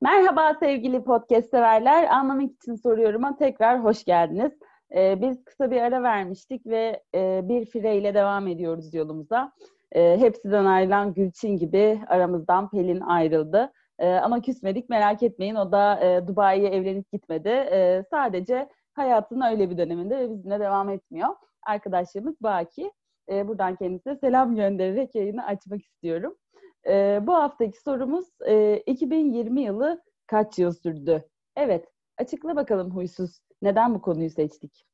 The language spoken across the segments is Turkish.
Merhaba sevgili podcast severler. Anlamak için soruyorum'a tekrar hoş geldiniz. Ee, biz kısa bir ara vermiştik ve e, bir fireyle devam ediyoruz yolumuza. E, hepsiden ayrılan Gülçin gibi aramızdan Pelin ayrıldı. E, ama küsmedik merak etmeyin o da e, Dubai'ye evlenip gitmedi. E, sadece hayatının öyle bir döneminde ve bizimle devam etmiyor. Arkadaşlarımız Baki. E, buradan kendisine selam göndererek yayını açmak istiyorum. E, bu haftaki sorumuz e, 2020 yılı kaç yıl sürdü? Evet, açıkla bakalım huysuz. Neden bu konuyu seçtik?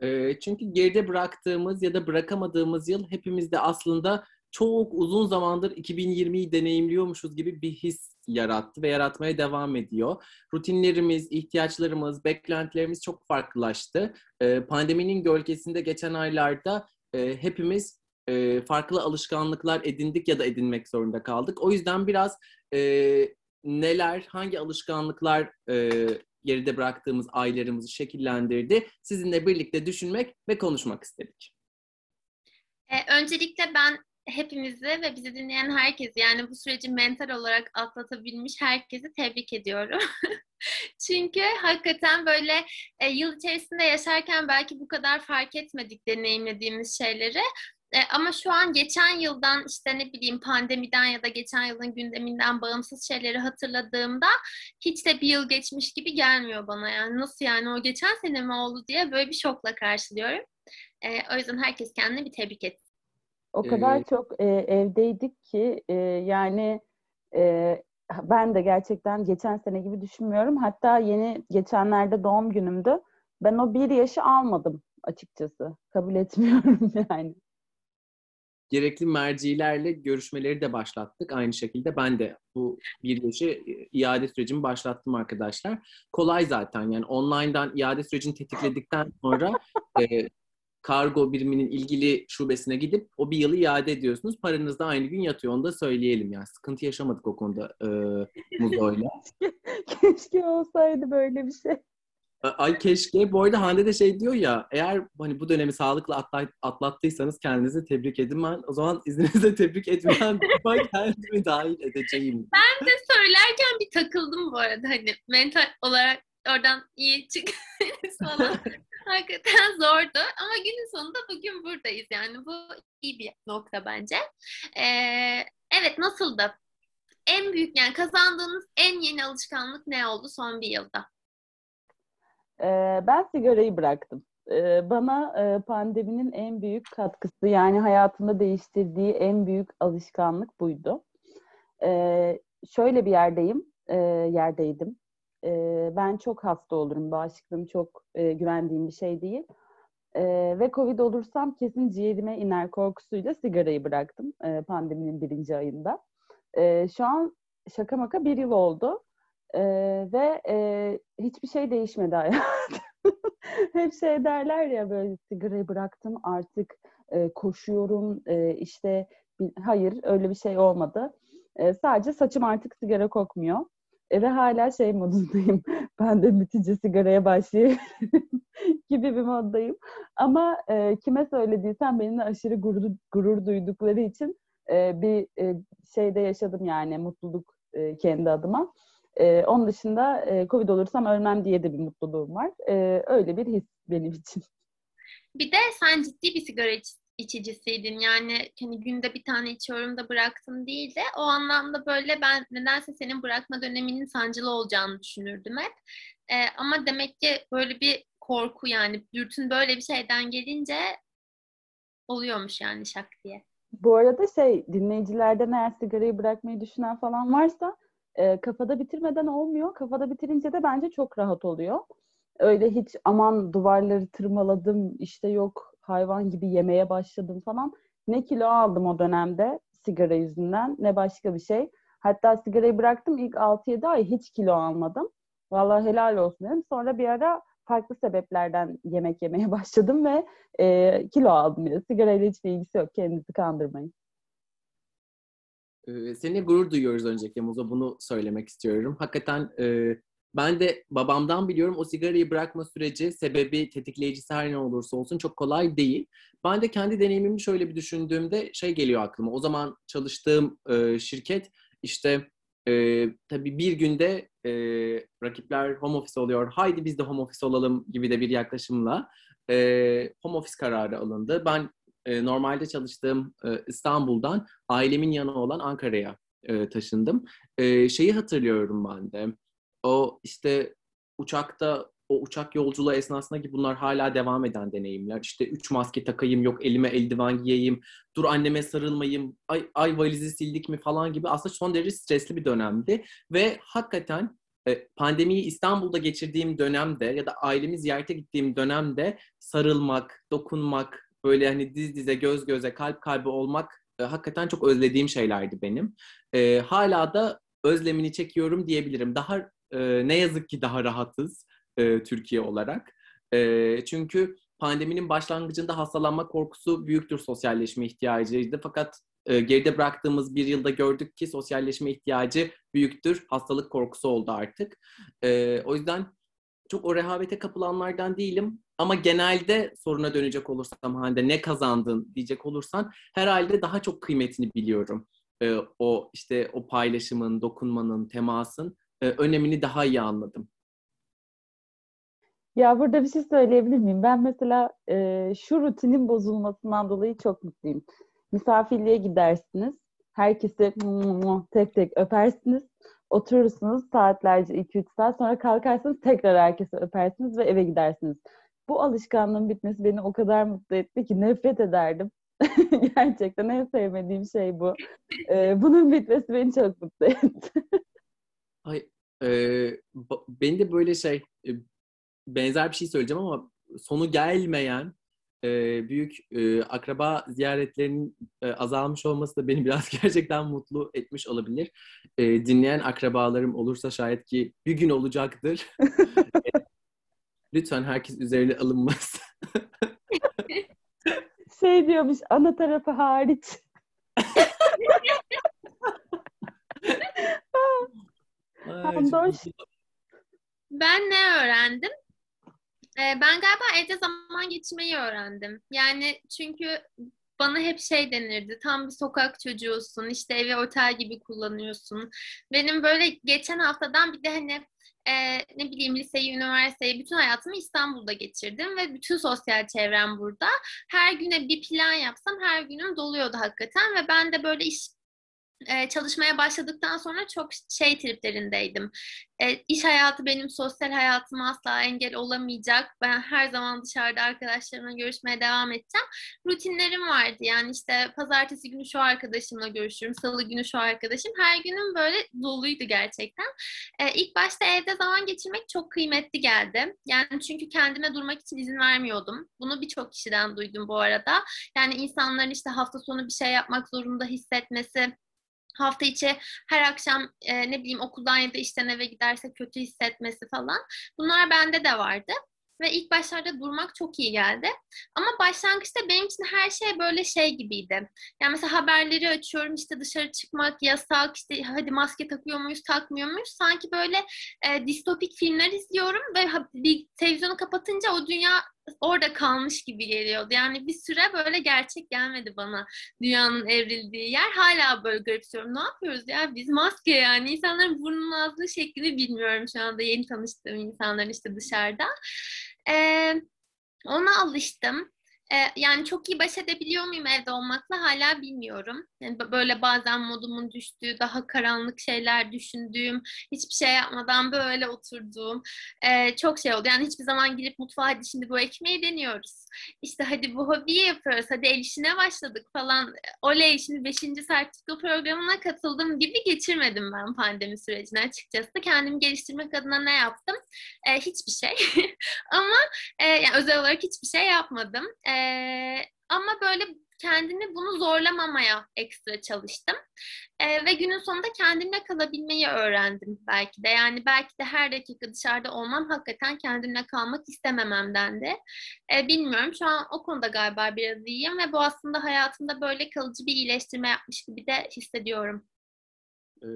E, çünkü geride bıraktığımız ya da bırakamadığımız yıl hepimizde aslında çok uzun zamandır 2020'yi deneyimliyormuşuz gibi bir his yarattı ve yaratmaya devam ediyor. Rutinlerimiz, ihtiyaçlarımız, beklentilerimiz çok farklılaştı. E, pandeminin gölgesinde geçen aylarda e, hepimiz e, farklı alışkanlıklar edindik ya da edinmek zorunda kaldık. O yüzden biraz e, neler, hangi alışkanlıklar e, geride bıraktığımız aylarımızı şekillendirdi sizinle birlikte düşünmek ve konuşmak istedik. Ee, öncelikle ben hepimizi ve bizi dinleyen herkesi yani bu süreci mental olarak atlatabilmiş herkesi tebrik ediyorum. Çünkü hakikaten böyle e, yıl içerisinde yaşarken belki bu kadar fark etmedik deneyimlediğimiz şeyleri. E, ama şu an geçen yıldan işte ne bileyim pandemiden ya da geçen yılın gündeminden bağımsız şeyleri hatırladığımda hiç de bir yıl geçmiş gibi gelmiyor bana. Yani nasıl yani o geçen sene mi oldu diye böyle bir şokla karşılıyorum. E, o yüzden herkes kendini bir tebrik etsin. O kadar ee, çok e, evdeydik ki e, yani e, ben de gerçekten geçen sene gibi düşünmüyorum. Hatta yeni geçenlerde doğum günümdü. Ben o bir yaşı almadım açıkçası. Kabul etmiyorum yani gerekli mercilerle görüşmeleri de başlattık. Aynı şekilde ben de bu bir yaşı e, iade sürecimi başlattım arkadaşlar. Kolay zaten yani online'dan iade sürecini tetikledikten sonra e, kargo biriminin ilgili şubesine gidip o bir yılı iade ediyorsunuz. Paranız da aynı gün yatıyor. Onu da söyleyelim yani. Sıkıntı yaşamadık o konuda e, Muzo'yla. Keşke olsaydı böyle bir şey. Ay keşke. Bu arada Hande de şey diyor ya eğer hani bu dönemi sağlıklı atlat, atlattıysanız kendinizi tebrik edin. Ben o zaman izninizle tebrik etmeyen ben kendimi dahil edeceğim. Ben de söylerken bir takıldım bu arada hani mental olarak oradan iyi çık falan. Hakikaten zordu ama günün sonunda bugün buradayız yani bu iyi bir nokta bence. Ee, evet nasıldı? En büyük yani kazandığınız en yeni alışkanlık ne oldu son bir yılda? Ee, ben sigarayı bıraktım. Ee, bana e, pandeminin en büyük katkısı yani hayatımda değiştirdiği en büyük alışkanlık buydu. Ee, şöyle bir yerdeyim, e, yerdeydim. ben çok hasta olurum, bağışıklığım çok e, güvendiğim bir şey değil. ve Covid olursam kesin ciğerime iner korkusuyla sigarayı bıraktım pandeminin birinci ayında. şu an şaka maka bir yıl oldu. Ee, ve e, hiçbir şey değişmedi hayatım. Hep şey derler ya böyle sigarayı bıraktım artık e, koşuyorum e, işte hayır öyle bir şey olmadı. E, sadece saçım artık sigara kokmuyor. E, ve hala şey modundayım. ben de bitince sigaraya başlayayım gibi bir moddayım. Ama e, kime söylediysen benimle aşırı gurur, gurur duydukları için e, bir e, şeyde yaşadım yani mutluluk e, kendi adıma. E, onun dışında e, Covid olursam ölmem diye de bir mutluluğum var. E, öyle bir his benim için. Bir de sen ciddi bir sigara iç, içicisiydin. Yani hani günde bir tane içiyorum da bıraktım değil de o anlamda böyle ben nedense senin bırakma döneminin sancılı olacağını düşünürdüm hep. E, ama demek ki böyle bir korku yani dürtün böyle bir şeyden gelince oluyormuş yani şak diye. Bu arada şey dinleyicilerden eğer sigarayı bırakmayı düşünen falan varsa e, kafada bitirmeden olmuyor. Kafada bitirince de bence çok rahat oluyor. Öyle hiç aman duvarları tırmaladım işte yok hayvan gibi yemeye başladım falan. Ne kilo aldım o dönemde sigara yüzünden ne başka bir şey. Hatta sigarayı bıraktım ilk 6-7 ay hiç kilo almadım. Vallahi helal olsun dedim. Sonra bir ara farklı sebeplerden yemek yemeye başladım ve e, kilo aldım. Yani. Sigarayla hiçbir ilgisi yok. Kendinizi kandırmayın. Ee, seninle gurur duyuyoruz öncelikle Muzo. Bunu söylemek istiyorum. Hakikaten e, ben de babamdan biliyorum o sigarayı bırakma süreci sebebi tetikleyicisi her ne olursa olsun çok kolay değil. Ben de kendi deneyimimi şöyle bir düşündüğümde şey geliyor aklıma. O zaman çalıştığım e, şirket işte e, tabii bir günde e, rakipler home office oluyor. Haydi biz de home office olalım gibi de bir yaklaşımla e, home office kararı alındı. Ben e, normalde çalıştığım e, İstanbul'dan ailemin yanı olan Ankara'ya e, taşındım. E, şeyi hatırlıyorum ben de. O işte uçakta o uçak yolculuğu esnasında ki bunlar hala devam eden deneyimler. İşte üç maske takayım, yok elime eldiven giyeyim, dur anneme sarılmayayım, ay, ay valizi sildik mi falan gibi aslında son derece stresli bir dönemdi. Ve hakikaten e, pandemiyi İstanbul'da geçirdiğim dönemde ya da ailemi ziyarete gittiğim dönemde sarılmak, dokunmak, böyle hani diz dize, göz göze, kalp kalbe olmak e, hakikaten çok özlediğim şeylerdi benim. E, hala da özlemini çekiyorum diyebilirim. Daha e, ne yazık ki daha rahatız e, Türkiye olarak. E, çünkü pandeminin başlangıcında hastalanma korkusu büyüktür sosyalleşme ihtiyacıydı. Fakat e, geride bıraktığımız bir yılda gördük ki sosyalleşme ihtiyacı büyüktür. Hastalık korkusu oldu artık. E, o yüzden çok o rehavete kapılanlardan değilim. Ama genelde soruna dönecek olursam Hande ne kazandın diyecek olursan herhalde daha çok kıymetini biliyorum. E, o işte o paylaşımın, dokunmanın, temasın e, önemini daha iyi anladım. Ya burada bir şey söyleyebilir miyim? Ben mesela e, şu rutinin bozulmasından dolayı çok mutluyum. Misafirliğe gidersiniz. Herkesi tek tek öpersiniz. Oturursunuz saatlerce 2-3 saat sonra kalkarsınız tekrar herkese öpersiniz ve eve gidersiniz. Bu alışkanlığın bitmesi beni o kadar mutlu etti ki nefret ederdim. Gerçekten en sevmediğim şey bu. Ee, bunun bitmesi beni çok mutlu etti. Ay, e, beni de böyle şey benzer bir şey söyleyeceğim ama sonu gelmeyen e, büyük e, akraba ziyaretlerinin e, azalmış olması da beni biraz gerçekten mutlu etmiş olabilir. E, dinleyen akrabalarım olursa şayet ki bir gün olacaktır. Lütfen herkes üzerine alınmaz. şey diyormuş ana tarafı hariç. Ben ne öğrendim? Ee, ben galiba evde zaman geçirmeyi öğrendim. Yani çünkü bana hep şey denirdi. Tam bir sokak çocuğusun. işte evi otel gibi kullanıyorsun. Benim böyle geçen haftadan bir de hani e, ne bileyim liseyi, üniversiteyi, bütün hayatımı İstanbul'da geçirdim ve bütün sosyal çevrem burada. Her güne bir plan yapsam her günüm doluyordu hakikaten ve ben de böyle iş e, çalışmaya başladıktan sonra çok şey triplerindeydim. E, iş hayatı benim sosyal hayatıma asla engel olamayacak. Ben her zaman dışarıda arkadaşlarımla görüşmeye devam edeceğim. Rutinlerim vardı. Yani işte pazartesi günü şu arkadaşımla görüşürüm, salı günü şu arkadaşım. Her günüm böyle doluydu gerçekten. E, ilk başta evde zaman geçirmek çok kıymetli geldi. Yani çünkü kendime durmak için izin vermiyordum. Bunu birçok kişiden duydum bu arada. Yani insanların işte hafta sonu bir şey yapmak zorunda hissetmesi, hafta içi her akşam e, ne bileyim okuldan ya da işten eve giderse kötü hissetmesi falan. Bunlar bende de vardı. Ve ilk başlarda durmak çok iyi geldi. Ama başlangıçta benim için her şey böyle şey gibiydi. Yani mesela haberleri açıyorum işte dışarı çıkmak yasak işte hadi maske takıyor muyuz takmıyor muyuz? Sanki böyle e, distopik filmler izliyorum ve bir televizyonu kapatınca o dünya orada kalmış gibi geliyordu. Yani bir süre böyle gerçek gelmedi bana dünyanın evrildiği yer. Hala böyle garipsiyorum. Ne yapıyoruz ya? Biz maske yani. insanların burnunun ağzının şeklini bilmiyorum şu anda yeni tanıştığım insanların işte dışarıda. Ee, ona alıştım. Ee, yani çok iyi baş edebiliyor muyum evde olmakla hala bilmiyorum. Yani böyle bazen modumun düştüğü, daha karanlık şeyler düşündüğüm, hiçbir şey yapmadan böyle oturduğum e, çok şey oldu. Yani hiçbir zaman girip mutfağa hadi şimdi bu ekmeği deniyoruz. İşte hadi bu hobiyi yapıyoruz, hadi el işine başladık falan. Oley şimdi 5. sertifika programına katıldım gibi geçirmedim ben pandemi sürecini açıkçası. Kendimi geliştirmek adına ne yaptım? E, hiçbir şey. Ama e, yani özel olarak hiçbir şey yapmadım. E, ama böyle kendimi bunu zorlamamaya ekstra çalıştım. Ee, ve günün sonunda kendimle kalabilmeyi öğrendim belki de. Yani belki de her dakika dışarıda olmam hakikaten kendimle kalmak istemememden de. Ee, bilmiyorum. Şu an o konuda galiba biraz iyiyim ve bu aslında hayatımda böyle kalıcı bir iyileştirme yapmış gibi de hissediyorum. Ee,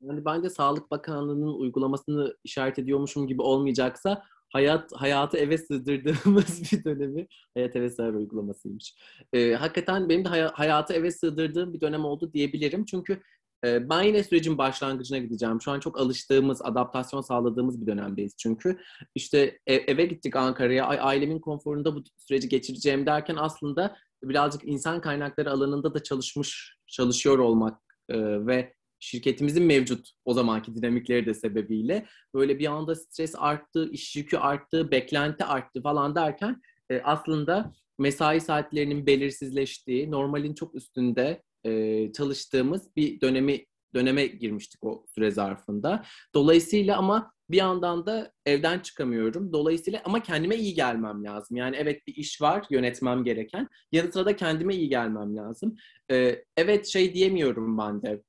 yani bence Sağlık Bakanlığı'nın uygulamasını işaret ediyormuşum gibi olmayacaksa hayat hayatı eve sığdırdığımız bir dönemi hayat eve sığar uygulamasıymış. Ee, hakikaten benim de hay- hayatı eve sığdırdığım bir dönem oldu diyebilirim. Çünkü e, ben yine sürecin başlangıcına gideceğim. Şu an çok alıştığımız, adaptasyon sağladığımız bir dönemdeyiz çünkü. işte ev, eve gittik Ankara'ya, ailemin konforunda bu süreci geçireceğim derken aslında birazcık insan kaynakları alanında da çalışmış, çalışıyor olmak e, ve şirketimizin mevcut o zamanki dinamikleri de sebebiyle böyle bir anda stres arttı, iş yükü arttı, beklenti arttı falan derken e, aslında mesai saatlerinin belirsizleştiği, normalin çok üstünde e, çalıştığımız bir dönemi döneme girmiştik o süre zarfında. Dolayısıyla ama bir yandan da evden çıkamıyorum. Dolayısıyla ama kendime iyi gelmem lazım. Yani evet bir iş var yönetmem gereken. Yanı sıra da kendime iyi gelmem lazım. Ee, evet şey diyemiyorum ben de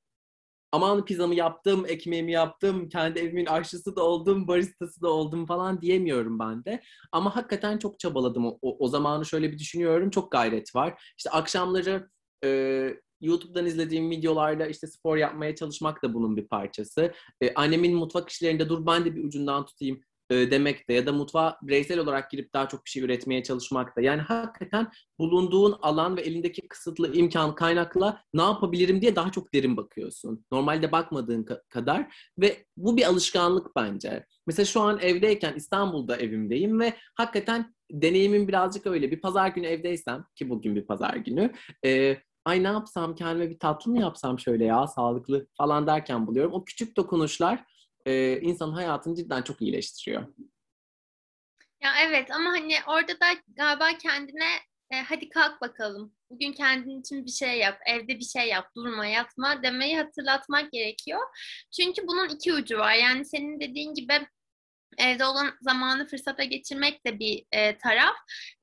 aman pizzamı yaptım, ekmeğimi yaptım, kendi evimin aşçısı da oldum, baristası da oldum falan diyemiyorum ben de. Ama hakikaten çok çabaladım. O, o zamanı şöyle bir düşünüyorum. Çok gayret var. İşte akşamları e, YouTube'dan izlediğim videolarla işte spor yapmaya çalışmak da bunun bir parçası. E, annemin mutfak işlerinde dur ben de bir ucundan tutayım e, demek de ya da mutfağa bireysel olarak girip daha çok bir şey üretmeye çalışmak da. Yani hakikaten bulunduğun alan ve elindeki kısıtlı imkan kaynakla ne yapabilirim diye daha çok derin bakıyorsun. Normalde bakmadığın kadar ve bu bir alışkanlık bence. Mesela şu an evdeyken İstanbul'da evimdeyim ve hakikaten deneyimim birazcık öyle. Bir pazar günü evdeysem ki bugün bir pazar günü e, ay ne yapsam kendime bir tatlı mı yapsam şöyle ya sağlıklı falan derken buluyorum. O küçük dokunuşlar e, insanın hayatını cidden çok iyileştiriyor. Ya evet ama hani orada da galiba kendine e, hadi kalk bakalım. Bugün kendin için bir şey yap, evde bir şey yap, durma, yatma demeyi hatırlatmak gerekiyor. Çünkü bunun iki ucu var. Yani senin dediğin gibi evde olan zamanı fırsata geçirmek de bir e, taraf.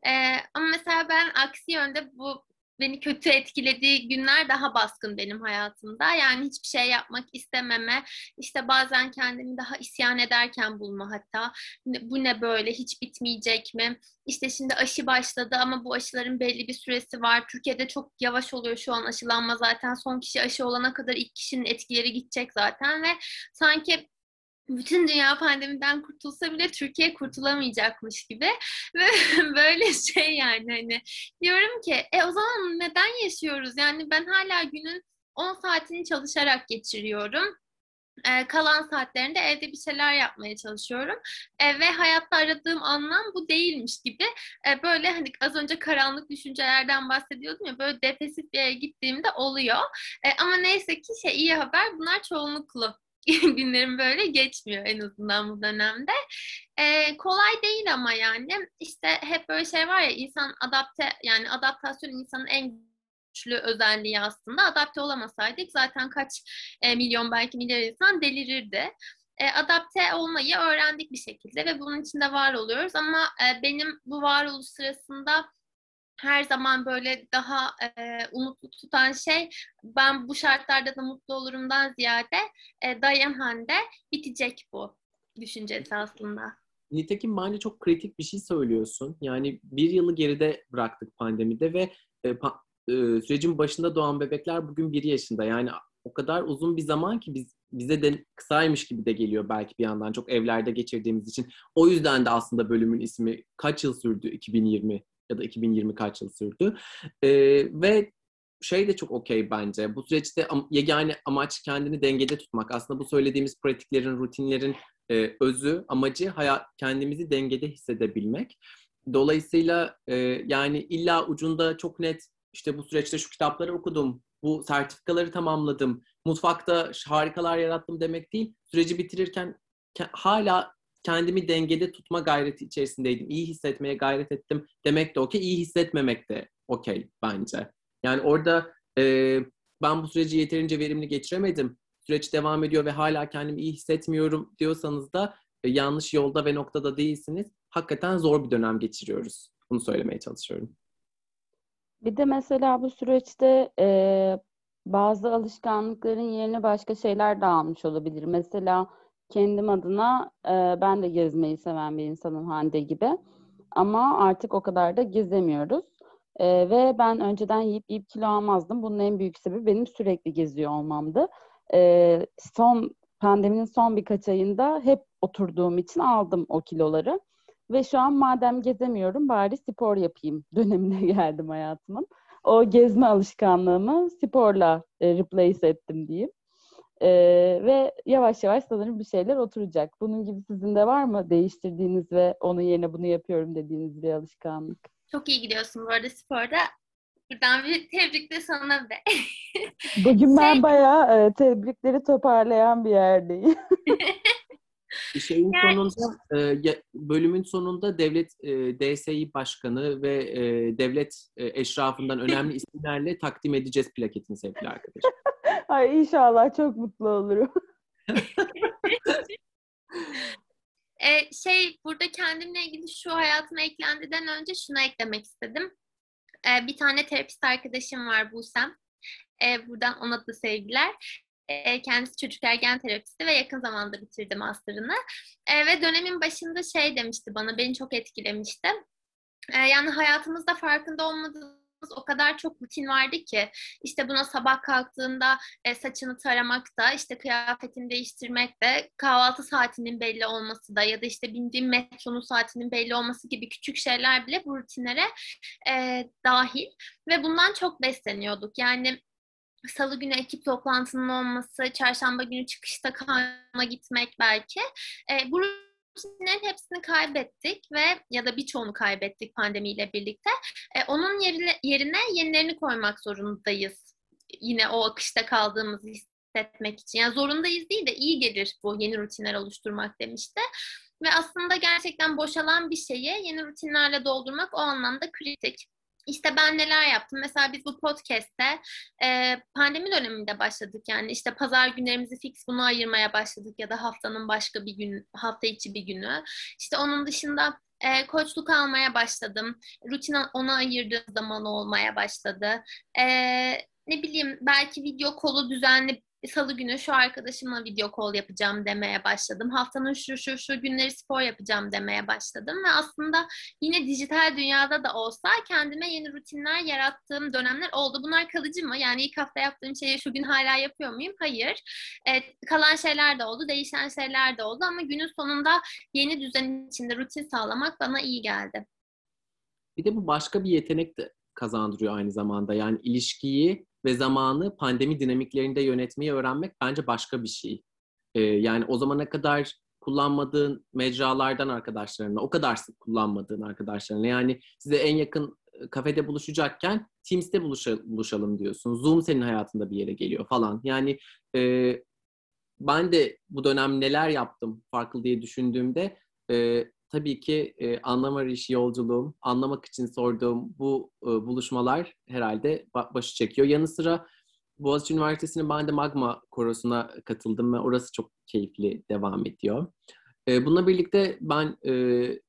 E, ama mesela ben aksi yönde bu beni kötü etkilediği günler daha baskın benim hayatımda. Yani hiçbir şey yapmak istememe, işte bazen kendimi daha isyan ederken bulma hatta. Bu ne böyle, hiç bitmeyecek mi? İşte şimdi aşı başladı ama bu aşıların belli bir süresi var. Türkiye'de çok yavaş oluyor şu an aşılanma zaten. Son kişi aşı olana kadar ilk kişinin etkileri gidecek zaten ve sanki bütün dünya pandemiden kurtulsa bile Türkiye kurtulamayacakmış gibi. Ve böyle şey yani hani diyorum ki e o zaman neden yaşıyoruz? Yani ben hala günün 10 saatini çalışarak geçiriyorum. Ee, kalan saatlerinde evde bir şeyler yapmaya çalışıyorum. Ee, ve hayatta aradığım anlam bu değilmiş gibi. Ee, böyle hani az önce karanlık düşüncelerden bahsediyordum ya böyle depresif bir yere gittiğimde oluyor. Ee, ama neyse ki şey iyi haber bunlar çoğunluklu günlerim böyle geçmiyor en azından bu dönemde. Ee, kolay değil ama yani işte hep böyle şey var ya insan adapte yani adaptasyon insanın en güçlü özelliği aslında. Adapte olamasaydık zaten kaç e, milyon belki milyar insan delirirdi. E, adapte olmayı öğrendik bir şekilde ve bunun içinde var oluyoruz ama e, benim bu varoluş sırasında her zaman böyle daha e, umutlu tutan şey ben bu şartlarda da mutlu olurumdan ziyade e, dayan hande bitecek bu düşüncesi aslında. Nitekim bence çok kritik bir şey söylüyorsun. Yani bir yılı geride bıraktık pandemide ve e, pa, e, sürecin başında doğan bebekler bugün bir yaşında. Yani o kadar uzun bir zaman ki biz bize de kısaymış gibi de geliyor belki bir yandan çok evlerde geçirdiğimiz için. O yüzden de aslında bölümün ismi kaç yıl sürdü 2020 ya da 2020 kaç yıl sürdü. E, ve şey de çok okey bence. Bu süreçte am- yegane amaç kendini dengede tutmak. Aslında bu söylediğimiz pratiklerin, rutinlerin e, özü, amacı hayat kendimizi dengede hissedebilmek. Dolayısıyla e, yani illa ucunda çok net işte bu süreçte şu kitapları okudum, bu sertifikaları tamamladım, mutfakta harikalar yarattım demek değil. Süreci bitirirken hala kendimi dengede tutma gayreti içerisindeydim. İyi hissetmeye gayret ettim demek de okey. İyi hissetmemek de okey bence. Yani orada e, ben bu süreci yeterince verimli geçiremedim. Süreç devam ediyor ve hala kendimi iyi hissetmiyorum diyorsanız da e, yanlış yolda ve noktada değilsiniz. Hakikaten zor bir dönem geçiriyoruz. Bunu söylemeye çalışıyorum. Bir de mesela bu süreçte e, bazı alışkanlıkların yerine başka şeyler de almış olabilir. Mesela kendim adına e, ben de gezmeyi seven bir insanım Hande gibi. Ama artık o kadar da gezemiyoruz. E, ve ben önceden yiyip yiyip kilo almazdım. Bunun en büyük sebebi benim sürekli geziyor olmamdı. E, son pandeminin son birkaç ayında hep oturduğum için aldım o kiloları. Ve şu an madem gezemiyorum bari spor yapayım dönemine geldim hayatımın. O gezme alışkanlığımı sporla e, replace ettim diyeyim. Ee, ve yavaş yavaş sanırım bir şeyler oturacak. Bunun gibi sizin de var mı değiştirdiğiniz ve onun yerine bunu yapıyorum dediğiniz bir alışkanlık? Çok iyi gidiyorsun bu arada sporda. Buradan bir tebrik de sana be. Bugün ben şey... bayağı e, tebrikleri toparlayan bir yerdeyim. Şeyin yani... sonunda e, bölümün sonunda devlet e, DSİ başkanı ve e, devlet e, eşrafından önemli isimlerle takdim edeceğiz plaketini sevgili arkadaşlar. Ay inşallah çok mutlu olurum. ee, şey burada kendimle ilgili şu hayatıma eklendiden önce şunu eklemek istedim. Ee, bir tane terapist arkadaşım var Busem. Ee, buradan ona da sevgiler. Ee, kendisi çocuk ergen terapisti ve yakın zamanda bitirdi master'ını. Ee, ve dönemin başında şey demişti bana, beni çok etkilemişti. Ee, yani hayatımızda farkında olmadığımız o kadar çok rutin vardı ki işte buna sabah kalktığında e, saçını taramak da işte kıyafetini değiştirmek de kahvaltı saatinin belli olması da ya da işte bindiğim metronun saatinin belli olması gibi küçük şeyler bile bu rutinlere e, dahil ve bundan çok besleniyorduk. Yani Salı günü ekip toplantının olması, çarşamba günü çıkışta kana gitmek belki. E, bu rutinlerin hepsini kaybettik ve ya da birçoğunu kaybettik pandemiyle birlikte. E, onun yerine, yerine yenilerini koymak zorundayız. Yine o akışta kaldığımızı hissetmek için. Yani zorundayız değil de iyi gelir bu yeni rutinler oluşturmak demişti. Ve aslında gerçekten boşalan bir şeyi yeni rutinlerle doldurmak o anlamda kritik. İşte ben neler yaptım? Mesela biz bu podcast'te e, pandemi döneminde başladık. Yani işte pazar günlerimizi fix bunu ayırmaya başladık ya da haftanın başka bir gün, hafta içi bir günü. İşte onun dışında e, koçluk almaya başladım. Rutin ona ayırdığım zaman olmaya başladı. E, ne bileyim belki video kolu düzenli salı günü şu arkadaşımla video call yapacağım demeye başladım. Haftanın şu şu şu günleri spor yapacağım demeye başladım ve aslında yine dijital dünyada da olsa kendime yeni rutinler yarattığım dönemler oldu. Bunlar kalıcı mı? Yani ilk hafta yaptığım şeyi şu gün hala yapıyor muyum? Hayır. Evet, kalan şeyler de oldu, değişen şeyler de oldu ama günün sonunda yeni düzen içinde rutin sağlamak bana iyi geldi. Bir de bu başka bir yetenek de kazandırıyor aynı zamanda. Yani ilişkiyi ve zamanı pandemi dinamiklerinde yönetmeyi öğrenmek bence başka bir şey. Ee, yani o zamana kadar kullanmadığın mecralardan arkadaşlarına, o kadar sık kullanmadığın arkadaşlarına. Yani size en yakın e, kafede buluşacakken Teams'te buluşalım diyorsun. Zoom senin hayatında bir yere geliyor falan. Yani e, ben de bu dönem neler yaptım farklı diye düşündüğümde e, tabii ki e, anlam arayışı yolculuğum, anlamak için sorduğum bu e, buluşmalar herhalde başı çekiyor. Yanı sıra Boğaziçi Üniversitesi'nin ben de Magma Korosu'na katıldım ve orası çok keyifli devam ediyor. E, bununla birlikte ben e,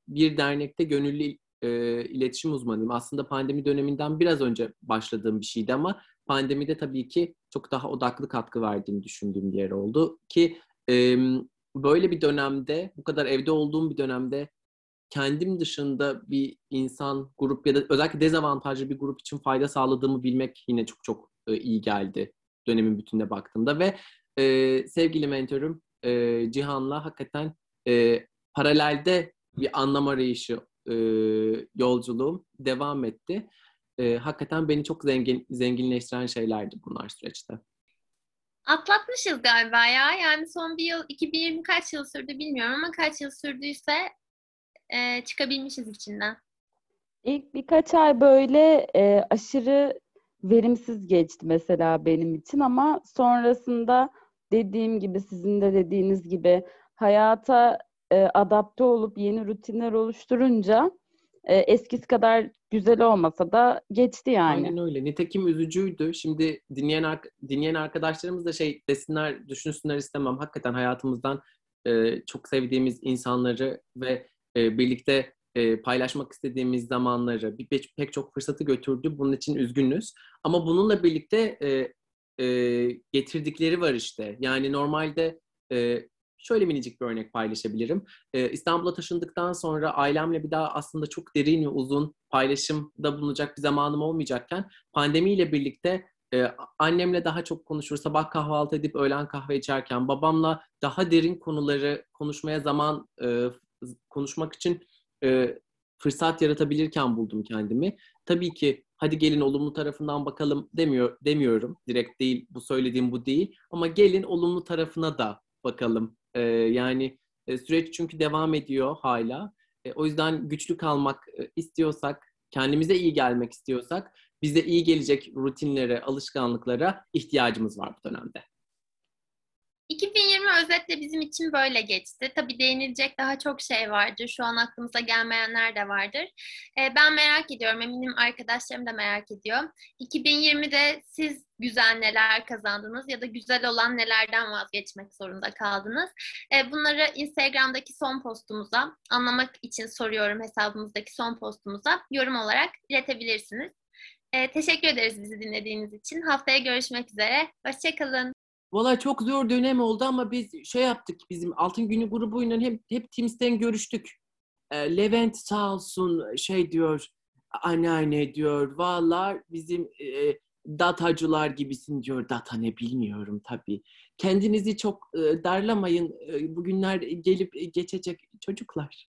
bir dernekte gönüllü e, iletişim uzmanıyım. Aslında pandemi döneminden biraz önce başladığım bir şeydi ama pandemide tabii ki çok daha odaklı katkı verdiğini düşündüğüm bir yer oldu. Ki böyle bir dönemde, bu kadar evde olduğum bir dönemde kendim dışında bir insan, grup ya da özellikle dezavantajlı bir grup için fayda sağladığımı bilmek yine çok çok e, iyi geldi dönemin bütününe baktığımda ve e, sevgili mentorum e, Cihan'la hakikaten e, paralelde bir anlam arayışı e, yolculuğum devam etti. E, hakikaten beni çok zengin zenginleştiren şeylerdi bunlar süreçte. Atlatmışız galiba ya. Yani son bir yıl, 2020 kaç yıl sürdü bilmiyorum ama kaç yıl sürdüyse e, çıkabilmişiz içinden. İlk birkaç ay böyle e, aşırı verimsiz geçti mesela benim için ama sonrasında dediğim gibi sizin de dediğiniz gibi hayata e, adapte olup yeni rutinler oluşturunca e, eskisi kadar güzel olmasa da geçti yani. Aynen öyle. Nitekim üzücüydü. Şimdi dinleyen dinleyen arkadaşlarımız da şey desinler, düşünsünler istemem. Hakikaten hayatımızdan e, çok sevdiğimiz insanları ve e, birlikte e, paylaşmak istediğimiz zamanları, bir, pek, pek çok fırsatı götürdü. Bunun için üzgünüz. Ama bununla birlikte e, e, getirdikleri var işte. Yani normalde e, şöyle minicik bir örnek paylaşabilirim. Ee, İstanbul'a taşındıktan sonra ailemle bir daha aslında çok derin ve uzun paylaşımda bulunacak bir zamanım olmayacakken pandemiyle birlikte e, annemle daha çok konuşur, sabah kahvaltı edip öğlen kahve içerken babamla daha derin konuları konuşmaya zaman e, konuşmak için e, fırsat yaratabilirken buldum kendimi. Tabii ki hadi gelin olumlu tarafından bakalım demiyor demiyorum. Direkt değil bu söylediğim bu değil ama gelin olumlu tarafına da bakalım. E, yani e, süreç çünkü devam ediyor hala. E, o yüzden güçlü kalmak e, istiyorsak, kendimize iyi gelmek istiyorsak bize iyi gelecek rutinlere, alışkanlıklara ihtiyacımız var bu dönemde. 2020 özetle bizim için böyle geçti. Tabii değinilecek daha çok şey vardır. Şu an aklımıza gelmeyenler de vardır. Ee, ben merak ediyorum. Eminim arkadaşlarım da merak ediyor. 2020'de siz güzel neler kazandınız ya da güzel olan nelerden vazgeçmek zorunda kaldınız? Ee, bunları Instagram'daki son postumuza anlamak için soruyorum hesabımızdaki son postumuza yorum olarak iletebilirsiniz. Ee, teşekkür ederiz bizi dinlediğiniz için. Haftaya görüşmek üzere. Hoşçakalın. Valla çok zor dönem oldu ama biz şey yaptık bizim Altın Günü grubuyla hep, hep Teams'ten görüştük. E, Levent sağ olsun şey diyor, anneanne diyor, valla bizim e, datacılar gibisin diyor. Data ne bilmiyorum tabii. Kendinizi çok e, darlamayın. E, bugünler gelip geçecek çocuklar.